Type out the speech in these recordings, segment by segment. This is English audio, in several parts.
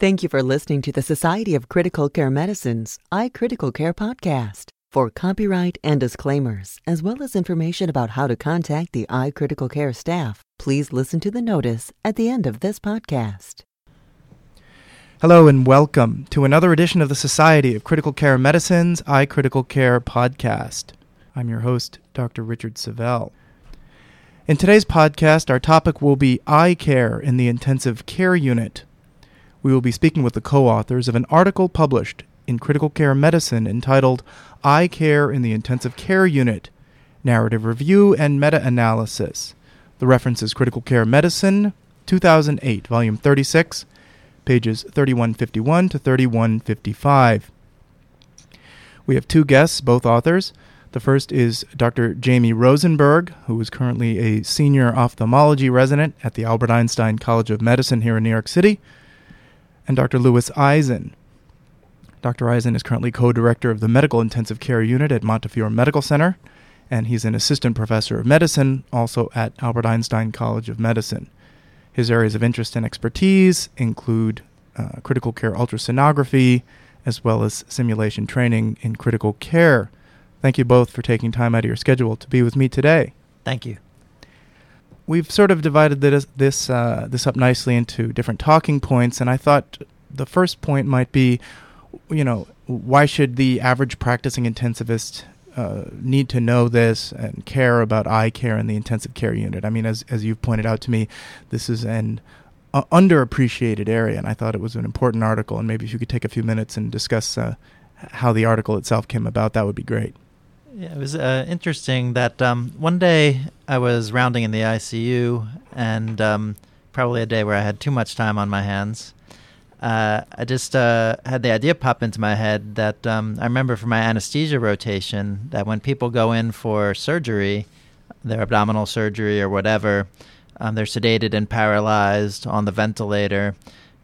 Thank you for listening to the Society of Critical Care Medicine's iCritical Care podcast. For copyright and disclaimers, as well as information about how to contact the iCritical Care staff, please listen to the notice at the end of this podcast. Hello and welcome to another edition of the Society of Critical Care Medicine's iCritical Care podcast. I'm your host, Dr. Richard Savel. In today's podcast, our topic will be eye care in the intensive care unit we will be speaking with the co authors of an article published in Critical Care Medicine entitled Eye Care in the Intensive Care Unit Narrative Review and Meta Analysis. The reference is Critical Care Medicine, 2008, Volume 36, pages 3151 to 3155. We have two guests, both authors. The first is Dr. Jamie Rosenberg, who is currently a senior ophthalmology resident at the Albert Einstein College of Medicine here in New York City and Dr. Lewis Eisen. Dr. Eisen is currently co director of the Medical Intensive Care Unit at Montefiore Medical Center, and he's an assistant professor of medicine also at Albert Einstein College of Medicine. His areas of interest and expertise include uh, critical care ultrasonography, as well as simulation training in critical care. Thank you both for taking time out of your schedule to be with me today. Thank you we've sort of divided this this uh, this up nicely into different talking points, and I thought the first point might be, you know, why should the average practicing intensivist uh, need to know this and care about eye care in the intensive care unit? I mean, as as you've pointed out to me, this is an uh, underappreciated area, and I thought it was an important article. And maybe if you could take a few minutes and discuss uh, how the article itself came about, that would be great. Yeah, it was uh, interesting that um, one day I was rounding in the ICU, and um, probably a day where I had too much time on my hands. Uh, I just uh, had the idea pop into my head that um, I remember from my anesthesia rotation that when people go in for surgery, their abdominal surgery or whatever, um, they're sedated and paralyzed on the ventilator.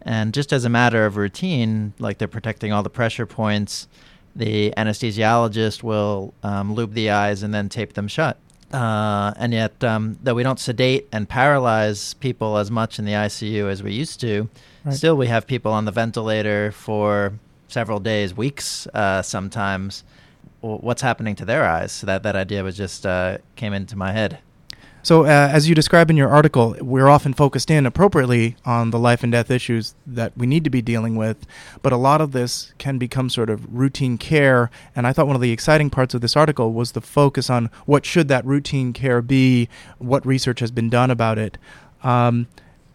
And just as a matter of routine, like they're protecting all the pressure points, the anesthesiologist will um, lube the eyes and then tape them shut. Uh, and yet, um, though we don't sedate and paralyze people as much in the ICU as we used to, right. still we have people on the ventilator for several days, weeks uh, sometimes. What's happening to their eyes? So that that idea was just uh, came into my head. So, uh, as you describe in your article, we're often focused in appropriately on the life and death issues that we need to be dealing with, but a lot of this can become sort of routine care. And I thought one of the exciting parts of this article was the focus on what should that routine care be, what research has been done about it. Um,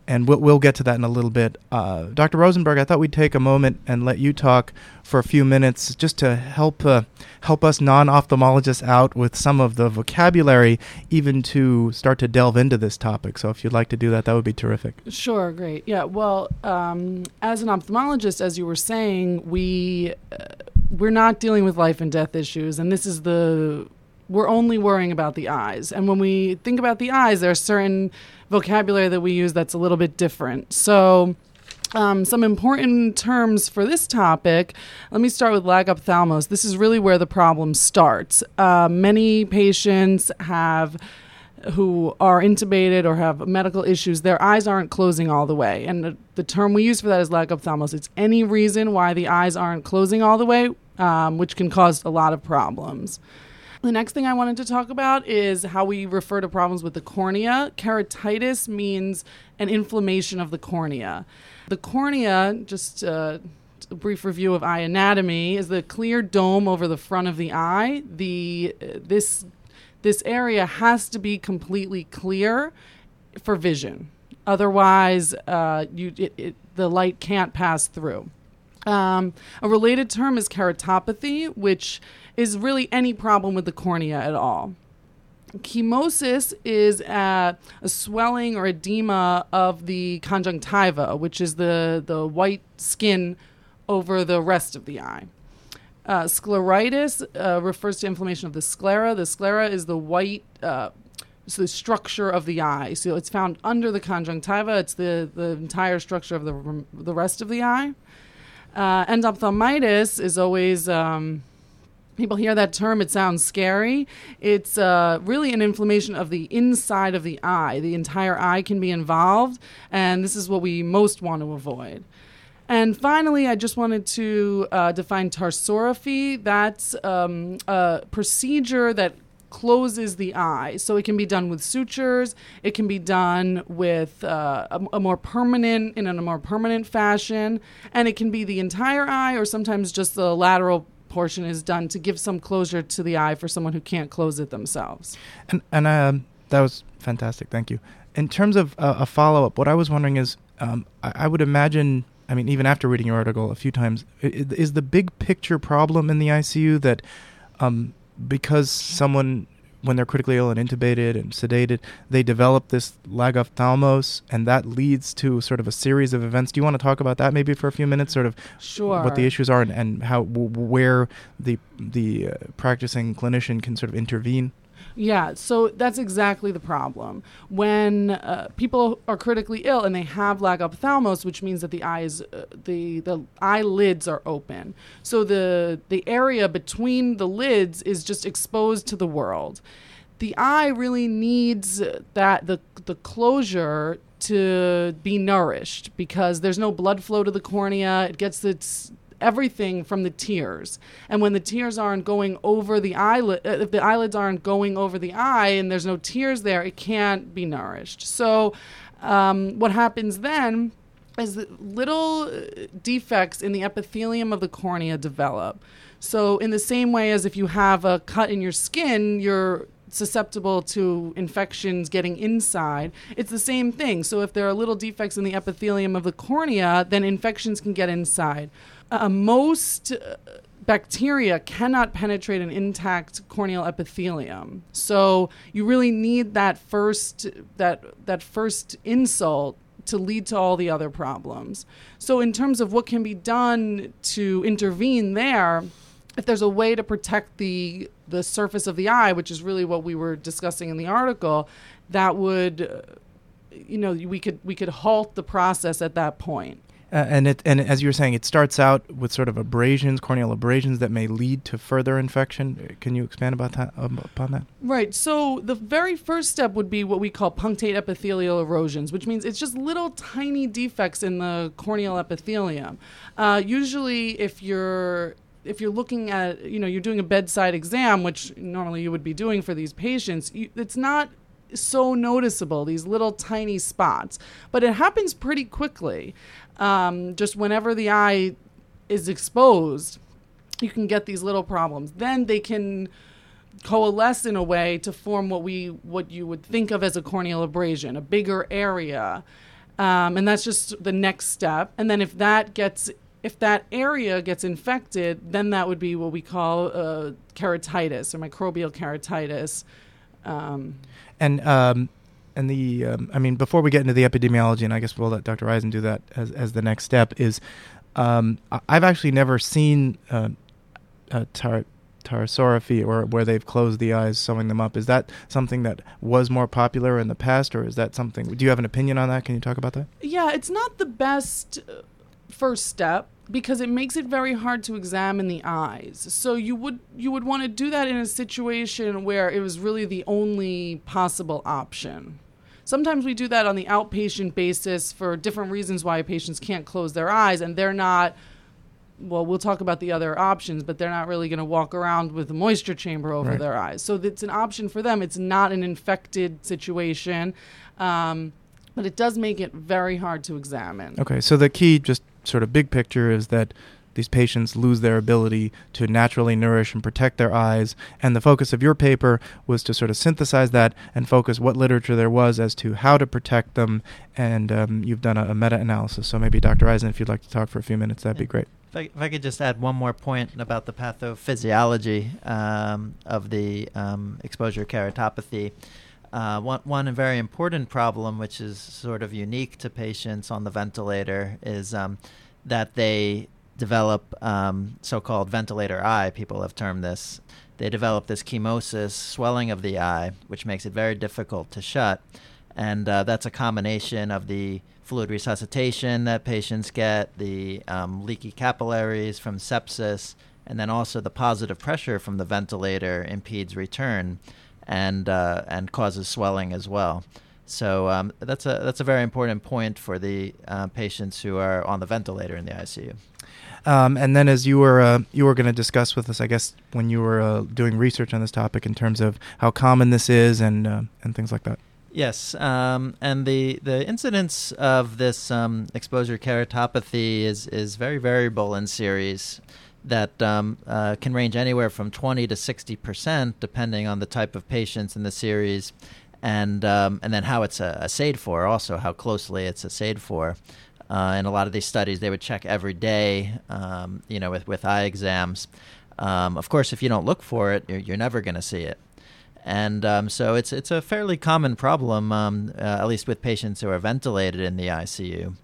and we'll, we'll get to that in a little bit. Uh, Dr. Rosenberg, I thought we'd take a moment and let you talk for a few minutes just to help uh, help us non-ophthalmologists out with some of the vocabulary, even to start to delve into this topic. So if you'd like to do that, that would be terrific. Sure, great. Yeah, well, um, as an ophthalmologist, as you were saying, we uh, we're not dealing with life and death issues, and this is the we're only worrying about the eyes. And when we think about the eyes, there are certain vocabulary that we use that's a little bit different. So, um, some important terms for this topic. Let me start with lagophthalmos. This is really where the problem starts. Uh, many patients have who are intubated or have medical issues, their eyes aren't closing all the way. And the, the term we use for that is lagophthalmos. It's any reason why the eyes aren't closing all the way, um, which can cause a lot of problems. The next thing I wanted to talk about is how we refer to problems with the cornea. Keratitis means an inflammation of the cornea. The cornea, just uh, a brief review of eye anatomy, is the clear dome over the front of the eye. The uh, this this area has to be completely clear for vision. Otherwise, uh, you it, it, the light can't pass through. Um, a related term is keratopathy, which is really any problem with the cornea at all. Chemosis is a swelling or edema of the conjunctiva, which is the, the white skin over the rest of the eye. Uh, scleritis uh, refers to inflammation of the sclera. The sclera is the white, uh, the structure of the eye. So it's found under the conjunctiva. It's the, the entire structure of the, the rest of the eye. Uh, endophthalmitis is always um, people hear that term, it sounds scary. It's uh, really an inflammation of the inside of the eye. The entire eye can be involved, and this is what we most want to avoid. And finally, I just wanted to uh, define tarsorrhaphy. That's um, a procedure that closes the eye. So it can be done with sutures. It can be done with uh, a, a, more permanent, in a more permanent fashion, and it can be the entire eye, or sometimes just the lateral portion is done to give some closure to the eye for someone who can't close it themselves. And and um, that was fantastic. Thank you. In terms of uh, a follow up, what I was wondering is, um, I, I would imagine I mean, even after reading your article a few times, is the big picture problem in the ICU that um, because someone, when they're critically ill and intubated and sedated, they develop this lagophthalmos, and that leads to sort of a series of events. Do you want to talk about that maybe for a few minutes? Sort of sure. what the issues are and, and how w- where the the uh, practicing clinician can sort of intervene. Yeah, so that's exactly the problem. When uh, people are critically ill and they have lagophthalmos, which means that the eyes, uh, the the eyelids are open, so the the area between the lids is just exposed to the world. The eye really needs that the the closure to be nourished because there's no blood flow to the cornea. It gets its everything from the tears. And when the tears aren't going over the eyelid, uh, if the eyelids aren't going over the eye and there's no tears there, it can't be nourished. So, um, what happens then is little uh, defects in the epithelium of the cornea develop. So, in the same way as if you have a cut in your skin, you're susceptible to infections getting inside. It's the same thing. So, if there are little defects in the epithelium of the cornea, then infections can get inside uh, most uh, bacteria cannot penetrate an intact corneal epithelium. So you really need that first that that first insult to lead to all the other problems. So in terms of what can be done to intervene there, if there's a way to protect the the surface of the eye, which is really what we were discussing in the article, that would uh, you know we could we could halt the process at that point. Uh, and it and as you were saying, it starts out with sort of abrasions, corneal abrasions that may lead to further infection. Can you expand about that um, upon that? Right. So the very first step would be what we call punctate epithelial erosions, which means it's just little tiny defects in the corneal epithelium. Uh, usually, if you're if you're looking at you know you're doing a bedside exam, which normally you would be doing for these patients, you, it's not so noticeable these little tiny spots but it happens pretty quickly um, just whenever the eye is exposed, you can get these little problems. Then they can coalesce in a way to form what we what you would think of as a corneal abrasion, a bigger area. Um, and that's just the next step. And then if that gets if that area gets infected, then that would be what we call uh, keratitis or microbial keratitis. Um, and um, and the um, I mean before we get into the epidemiology, and I guess we'll let Dr. Eisen do that as as the next step is. Um, I've actually never seen uh, a tar- tarsorrhaphy or where they've closed the eyes, sewing them up. Is that something that was more popular in the past, or is that something? Do you have an opinion on that? Can you talk about that? Yeah, it's not the best uh, first step because it makes it very hard to examine the eyes. So you would you would want to do that in a situation where it was really the only possible option. Sometimes we do that on the outpatient basis for different reasons why patients can't close their eyes and they're not well, we'll talk about the other options, but they're not really going to walk around with a moisture chamber over right. their eyes. So it's an option for them. It's not an infected situation, um, but it does make it very hard to examine. Okay, so the key, just sort of big picture, is that these patients lose their ability to naturally nourish and protect their eyes. And the focus of your paper was to sort of synthesize that and focus what literature there was as to how to protect them. And um, you've done a, a meta analysis. So maybe, Dr. Eisen, if you'd like to talk for a few minutes, that'd be great. If I, if I, could just add one more point about the pathophysiology um, of the um, exposure keratopathy. Uh, one, one very important problem, which is sort of unique to patients on the ventilator, is um, that they develop um, so-called ventilator eye. People have termed this. They develop this chemosis, swelling of the eye, which makes it very difficult to shut, and uh, that's a combination of the fluid resuscitation that patients get, the um, leaky capillaries from sepsis, and then also the positive pressure from the ventilator impedes return, and uh, and causes swelling as well. So um, that's a that's a very important point for the uh, patients who are on the ventilator in the ICU. Um, and then, as you were uh, you were going to discuss with us, I guess when you were uh, doing research on this topic in terms of how common this is and uh, and things like that. Yes, um, and the the incidence of this um, exposure keratopathy is is very variable in series. That um, uh, can range anywhere from 20 to 60 percent, depending on the type of patients in the series, and um, and then how it's uh, assayed for, also how closely it's assayed for. Uh, in a lot of these studies, they would check every day, um, you know, with with eye exams. Um, of course, if you don't look for it, you're, you're never going to see it and um, so it's it's a fairly common problem, um, uh, at least with patients who are ventilated in the ICU.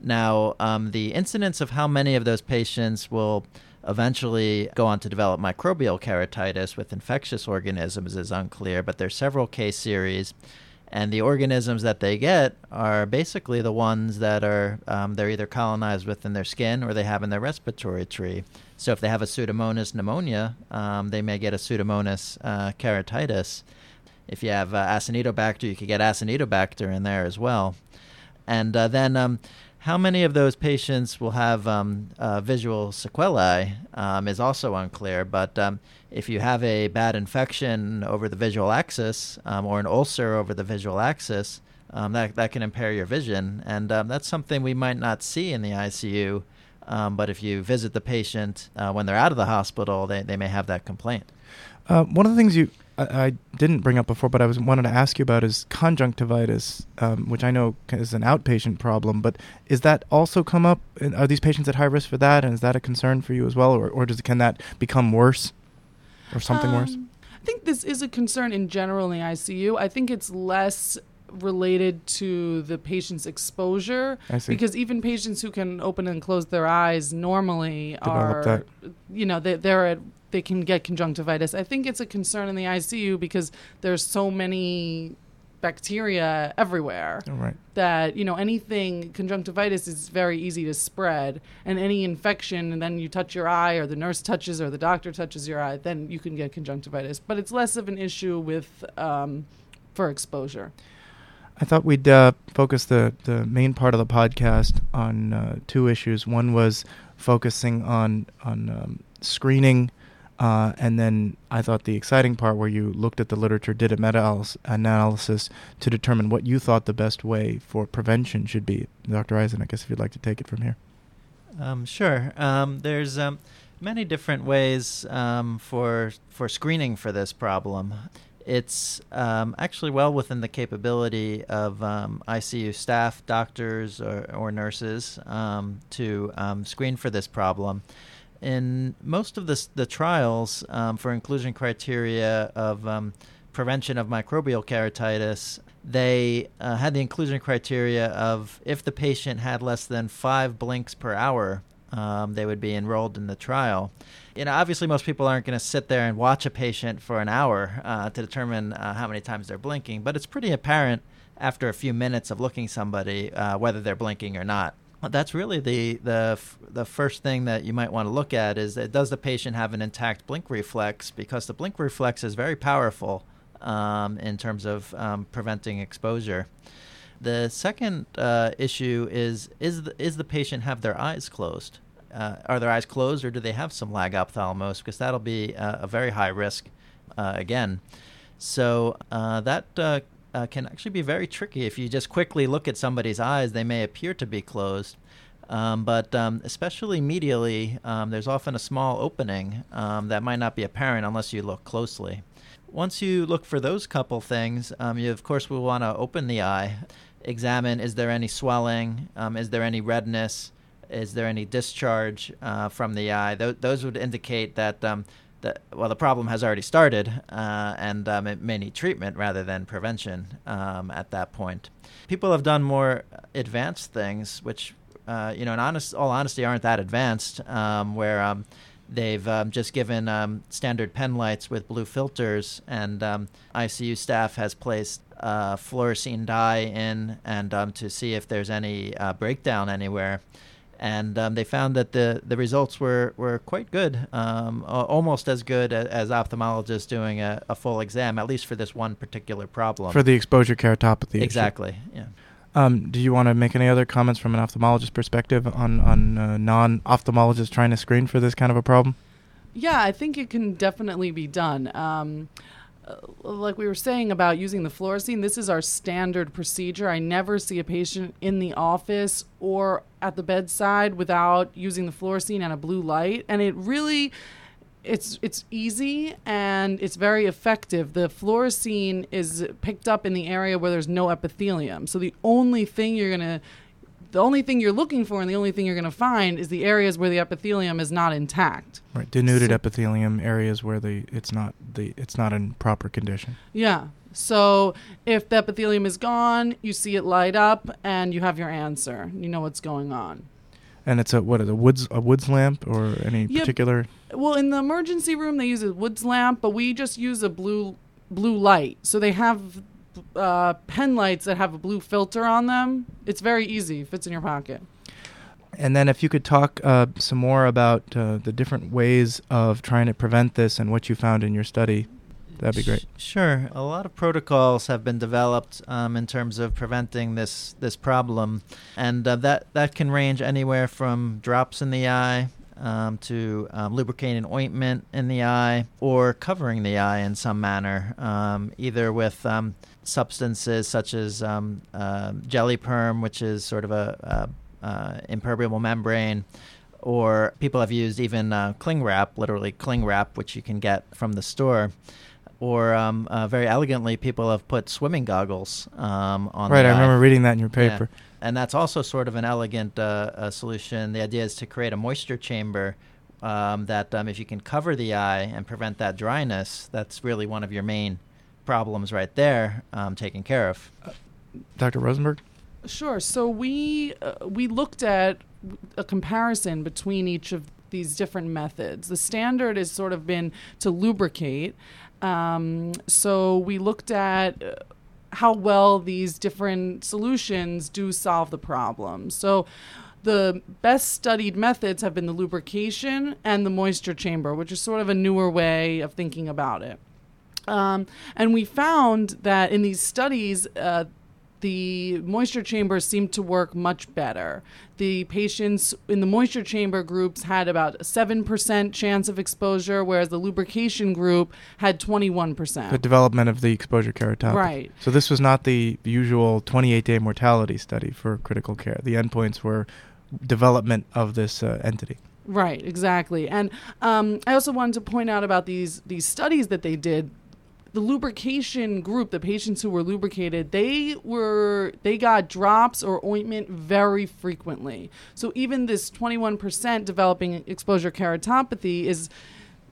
Now, the incidence of how many of those patients will eventually go on to develop microbial keratitis with infectious organisms is unclear, but there's several case series. And the organisms that they get are basically the ones that are um, they're either colonized within their skin or they have in their respiratory tree. So if they have a Pseudomonas pneumonia, um, they may get a Pseudomonas uh, keratitis. If you have uh, Acinetobacter, you could get Acinetobacter in there as well. And uh, then, um, how many of those patients will have um, uh, visual sequelae um, is also unclear. But um, if you have a bad infection over the visual axis um, or an ulcer over the visual axis, um, that that can impair your vision, and um, that's something we might not see in the ICU. But if you visit the patient uh, when they're out of the hospital, they, they may have that complaint. Uh, one of the things you I, I, didn't bring up before, but I was wanted to ask you about is conjunctivitis, um, which I know is an outpatient problem. But is that also come up? Are these patients at high risk for that? And is that a concern for you as well, or or does can that become worse, or something um, worse? I think this is a concern in general in the ICU. I think it's less related to the patient's exposure because even patients who can open and close their eyes normally Develop are that. you know they, they're at they can get conjunctivitis i think it's a concern in the icu because there's so many bacteria everywhere right. that you know anything conjunctivitis is very easy to spread and any infection and then you touch your eye or the nurse touches or the doctor touches your eye then you can get conjunctivitis but it's less of an issue with um, for exposure I thought we'd uh, focus the, the main part of the podcast on uh, two issues. One was focusing on on um, screening, uh, and then I thought the exciting part where you looked at the literature, did a meta analysis to determine what you thought the best way for prevention should be. Dr. Eisen, I guess if you'd like to take it from here. Um, sure. Um, there's um, many different ways um, for for screening for this problem it's um, actually well within the capability of um, ICU staff, doctors, or, or nurses to screen for this problem. In most of the, the trials um, for inclusion criteria of um, prevention of microbial keratitis, they uh, had the inclusion criteria of if the patient had less than five blinks per hour, they would be enrolled in the trial you know, obviously most people aren't going to sit there and watch a patient for an hour uh, to determine uh, how many times they're blinking, but it's pretty apparent after a few minutes of looking somebody uh, whether they're blinking or not. That's really the the the first thing that you might want to look at is that does the patient have an intact blink reflex because the blink reflex is very powerful um, in terms of um, preventing exposure. The second uh, issue is is the, is the patient have their eyes closed? uh, are their eyes closed or do they have some lagophthalmos? Because that'll be uh, a very high risk uh, again. So uh, that uh, uh, can actually be very tricky. If you just quickly look at somebody's eyes, they may appear to be closed. Um, but um, especially medially, um, there's often a small opening um, that might not be apparent unless you look closely. Once you look for those couple things, um, you of course will want to open the eye, examine is there any swelling, um, is there any redness, is there any discharge uh, from the eye? Th- those would indicate that, that, well, the problem has already started uh, and um, it may need treatment rather than prevention um, at that point. People have done more advanced things, which, uh, you know, in honest, all honesty, aren't that advanced, um, where um, they've um, just given standard pen lights with blue filters, and ICU staff has placed uh, fluorescein dye in and um, to see if there's any uh, breakdown anywhere and um, they found that the, the results were, were quite good, um, almost as good as, as ophthalmologists doing a, a, full exam, at least for this one particular problem. For the exposure keratopathy. Exactly. Issue. Yeah. Um, do you want to make any other comments from an ophthalmologist perspective on on uh, non ophthalmologists trying to screen for this kind of a problem? Yeah, I think it can definitely be done. Um, Uh, like we were saying about using the fluorescein, this is our standard procedure. I never see a patient in the office or at the bedside without using the fluorescein and a blue light, and it really it's it's easy and it's very effective. The fluorescein is picked up in the area where there's no epithelium. So the only thing you're going to the only thing you're looking for and the only thing you're going to find is the areas where the epithelium is not intact. Right, denuded so, epithelium areas where the it's not the it's not in proper condition. Yeah. So if the epithelium is gone, you see it light up and you have your answer. You know what's going on. And it's a what a woods a woods lamp or any yep. particular Well, in the emergency room they use a woods lamp, but we just use a blue blue light. So they have uh, pen lights that have a blue filter on them. It's very easy, fits in your pocket. And then, if you could talk uh, some more about uh, the different ways of trying to prevent this and what you found in your study, that'd be great. Sure. A lot of protocols have been developed um, in terms of preventing this this problem, and uh, that that can range anywhere from drops in the eye um, to um, lubricating ointment in the eye or covering the eye in some manner, um, either with um, substances such as um, uh, Geliperm, which is sort of a, a, a, impermeable membrane, or people have used even uh, cling wrap, literally cling wrap, which you can get from the store. Or um, uh, very elegantly, people have put swimming goggles um, on. Right, I eye. remember reading that in your paper. Yeah. And that's also sort of an elegant uh, solution. The idea is to create a moisture chamber um, that um, if you can cover the eye and prevent that dryness, that's really one of your main problems right there um, taken care of. Uh, Dr. Rosenberg? Sure. So we uh, we looked at a comparison between each of these different methods. The standard has sort of been to lubricate. Um, so we looked at uh, how well these different solutions do solve the problem. So the best studied methods have been the lubrication and the moisture chamber, which is sort of a newer way of thinking about it. Um, and we found that in these studies, uh, the moisture chambers seemed to work much better. The patients in the moisture chamber groups had about a 7% chance of exposure, whereas the lubrication group had 21%. The development of the exposure keratopathy. Right. So this was not the usual 28 day mortality study for critical care. The endpoints were development of this uh, entity. Right, exactly. And um, I also wanted to point out about these these studies that they did the lubrication group, the patients who were lubricated, they were they got drops or ointment very frequently. So even this 21% developing exposure keratopathy is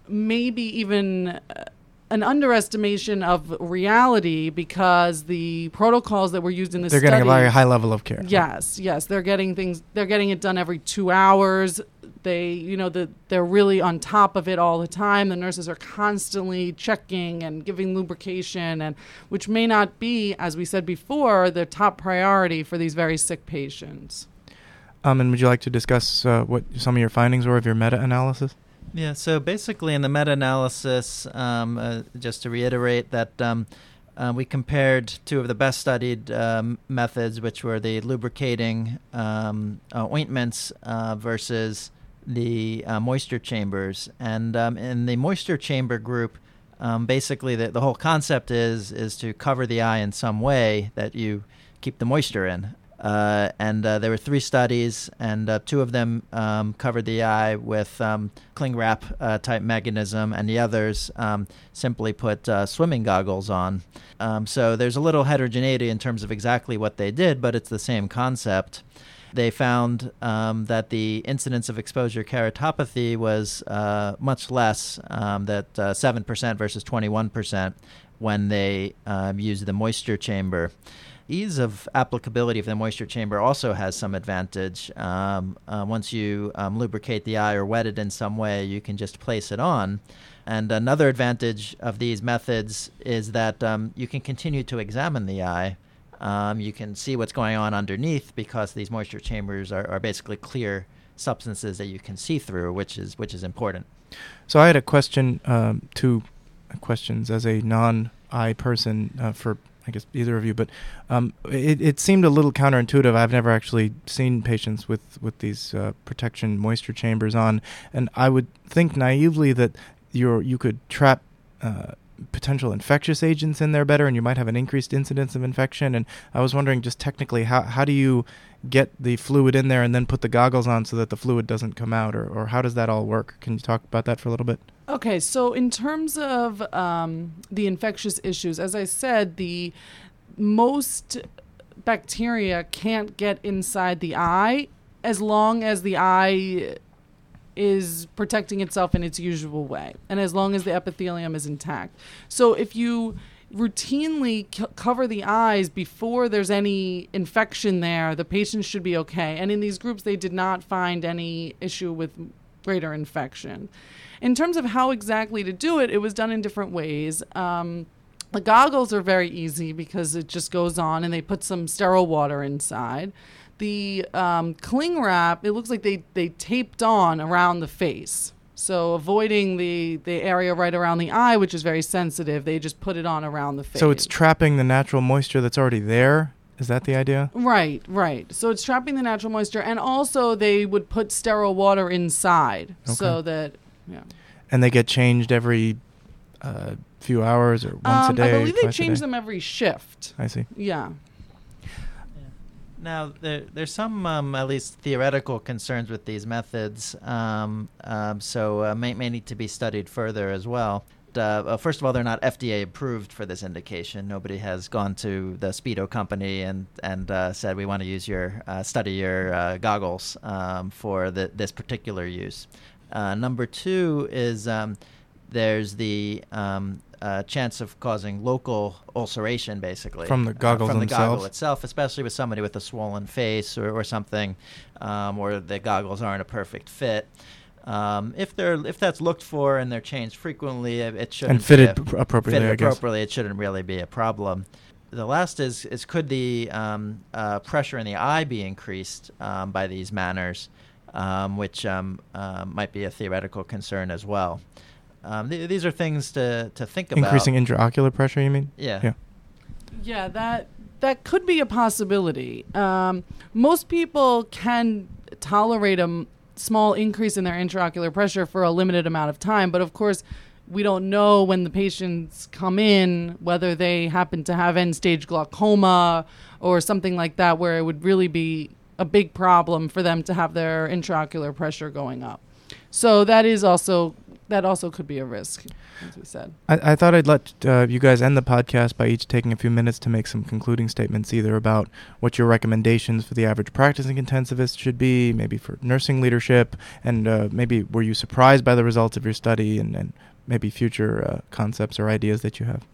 maybe even uh, an underestimation of reality because the protocols that were used in this they're study, getting a very high level of care. Yes, yes, they're getting things. They're getting it done every two hours. They, you know, the, they're really on top of it all the time. The nurses are constantly checking and giving lubrication, and which may not be, as we said before, the top priority for these very sick patients. Um, and would you like to discuss uh, what some of your findings were of your meta-analysis? Yeah. So basically, in the meta-analysis, um, uh, just to reiterate that. Um, uh, we compared two of the best studied um, methods, which were the lubricating um, uh, ointments uh, versus the uh, moisture chambers. And um, in the moisture chamber group, um, basically the, the whole concept is is to cover the eye in some way that you keep the moisture in. Uh, and uh, there were three studies, and uh, two of them um, covered the eye with um, cling wrap uh, type mechanism, and the others um, simply put uh, swimming goggles on. Um, so there's a little heterogeneity in terms of exactly what they did, but it's the same concept they found um, that the incidence of exposure keratopathy was uh, much less, um, that uh, 7% versus 21% when they um, used the moisture chamber. Ease of applicability of the moisture chamber also has some advantage. Um, uh, once you um, lubricate the eye or wet it in some way, you can just place it on. And another advantage of these methods is that um, you can continue to examine the eye um, you can see what's going on underneath because these moisture chambers are, are basically clear substances that you can see through, which is which is important. So I had a question, um, two questions as a non-eye person uh, for I guess either of you, but um, it, it seemed a little counterintuitive. I've never actually seen patients with with these uh, protection moisture chambers on, and I would think naively that you you could trap. Uh, potential infectious agents in there better and you might have an increased incidence of infection. And i was wondering just technically how, how do you get the fluid in there and then put the goggles on so that the fluid doesn't come out? Or, or how does that all work? Can you talk about that for a little bit? Okay, so in terms of um, the infectious issues, as I said, the most bacteria can't get inside the eye as long as the eye is protecting itself in its usual way and as long as the epithelium is intact. So if you routinely c- cover the eyes before there's any infection there, the patient should be okay. And in these groups, they did not find any issue with greater infection. In terms of how exactly to do it, it was done in different ways. Um, the goggles are very easy because it just goes on and they put some sterile water inside. The um, cling wrap, it looks like they, they taped on around the face. So avoiding the, the area right around the eye, which is very sensitive, they just put it on around the face. so it's trapping the natural moisture that's already there is that the idea Right, right. So it's trapping the natural moisture, and also they would put sterile water inside so that yeah. and they get changed every uh, few hours or once Um, a day I believe they change them every shift. i see Yeah. Now, there, there's some, um, at least theoretical concerns with these methods, um, um, so uh, may, may need to be studied further as well. Uh, first of all, they're not FDA approved for this indication. Nobody has gone to the Speedo company and and uh, said we want to use your uh, study your uh, goggles um, for the, this particular use. Uh, number two is um, there's the um, uh, chance of causing local ulceration, basically From the goggles uh, from the goggle itself, especially with somebody with a swollen face or, or something, um, or the goggles aren't a perfect fit. Um, if they're if that's looked for and they're changed frequently, it, it shouldn't and fitted be a- appropriately fitted appropriately. It shouldn't really be a problem. The last is is could the um, uh, pressure in the eye be increased um, by these manners, um, which um, uh, might be a theoretical concern as well. Um, th- these are things to, to think about. increasing intraocular pressure you mean yeah. yeah Yeah, that that could be a possibility. Um, most people can tolerate a m- small increase in their intraocular pressure for a limited amount of time, but of course, we don't know when the patients come in whether they happen to have end-stage glaucoma or something like that, where it would really be a big problem for them to have their intraocular pressure going up. So that is also that also could be a risk, as we said. I, I thought I'd let uh, you guys end the podcast by each taking a few minutes to make some concluding statements, either about what your recommendations for the average practicing intensivist should be, maybe for nursing leadership, and uh, maybe were you surprised by the results of your study, and, and maybe future uh, concepts or ideas that you have.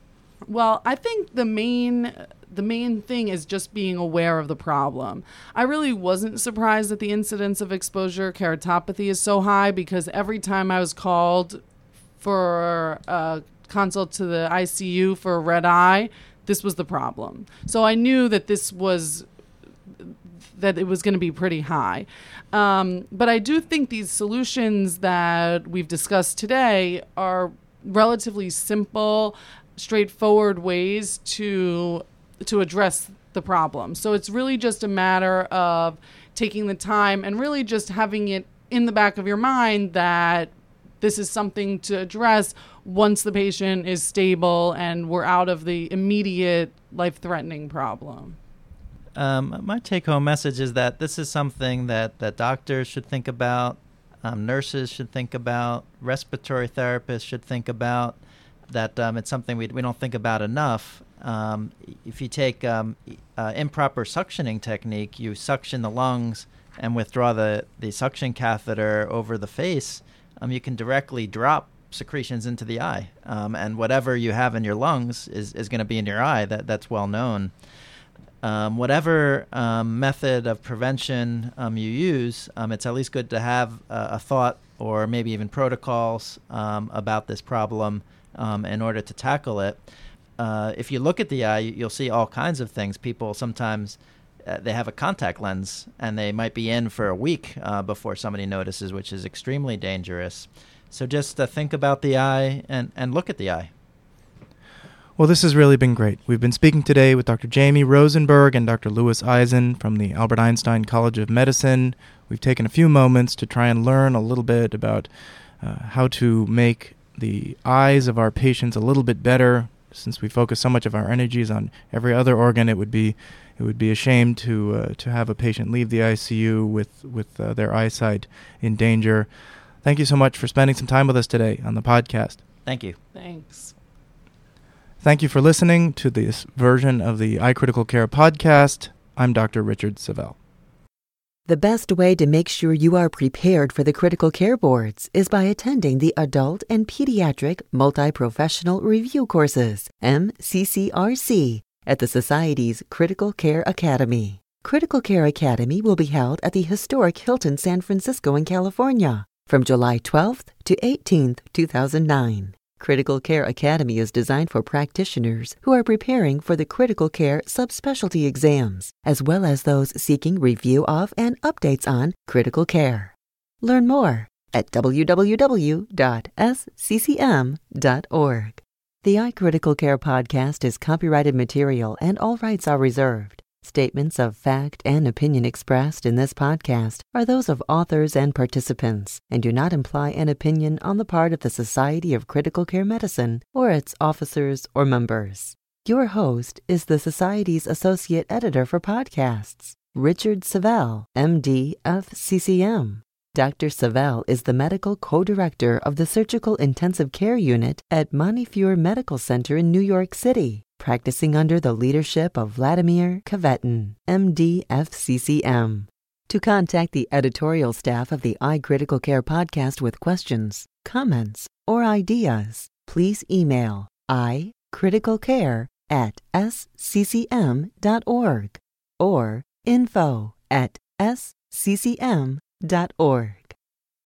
Well, I think the main the main thing is just being aware of the problem. I really wasn't surprised that the incidence of exposure keratopathy is so high because every time I was called for a consult to the ICU for a red eye, this was the problem. So I knew that this was that it was going to be pretty high. Um, but I do think these solutions that we've discussed today are relatively simple, straightforward ways to to address the problem. So it's really just a matter of taking the time and really just having it in the back of your mind that this is something to address once the patient is stable and we're out of the immediate life-threatening problem. Um, my take-home message is that this is something that, that doctors should think about, um, nurses should think about, respiratory therapists should think about. That um, it's something we, we don't think about enough. Um, if you take um, uh, improper suctioning technique, you suction the lungs and withdraw the, the suction catheter over the face. Um, you can directly drop secretions into the eye, um, and whatever you have in your lungs is, is going to be in your eye. That that's well known um, whatever um, method of prevention um, you use, um, it's at least good to have a, a thought or maybe even protocols about this problem um, in order to tackle it. Uh, if you look at the eye, you'll see all kinds of things. People sometimes uh, they have a contact lens and they might be in for a week uh, before somebody notices, which is extremely dangerous. So just uh, think about the eye and, and look at the eye. Well, this has really been great. We've been speaking today with Dr. Jamie Rosenberg and Dr. Lewis Eisen from the Albert Einstein College of Medicine. We've taken a few moments to try and learn a little bit about uh, how to make the eyes of our patients a little bit better. Since we focus so much of our energies on every other organ, it would be it would be a shame to uh, to have a patient leave the ICU with with uh, their eyesight in danger. Thank you so much for spending some time with us today on the podcast. Thank you. Thanks. Thank you for listening to this version of the iCritical Care podcast. I'm Dr. Richard Savel. The best way to make sure you are prepared for the critical care boards is by attending the Adult and Pediatric Multi Professional Review Courses, MCCRC, at the Society's Critical Care Academy. Critical Care Academy will be held at the historic Hilton San Francisco in California from July 12th to 18th, 2009. Critical Care Academy is designed for practitioners who are preparing for the critical care subspecialty exams, as well as those seeking review of and updates on critical care. Learn more at www.sccm.org. The iCritical Care podcast is copyrighted material and all rights are reserved. Statements of fact and opinion expressed in this podcast are those of authors and participants and do not imply an opinion on the part of the Society of Critical Care Medicine or its officers or members. Your host is the Society's Associate Editor for Podcasts, Richard Savel, MD, FCCM. Dr. Savel is the medical co-director of the Surgical Intensive Care Unit at Montefiore Medical Center in New York City practicing under the leadership of Vladimir Kvetan, MD, FCCM. To contact the editorial staff of the iCritical Care podcast with questions, comments, or ideas, please email icriticalcare at sccm.org or info at sccm.org.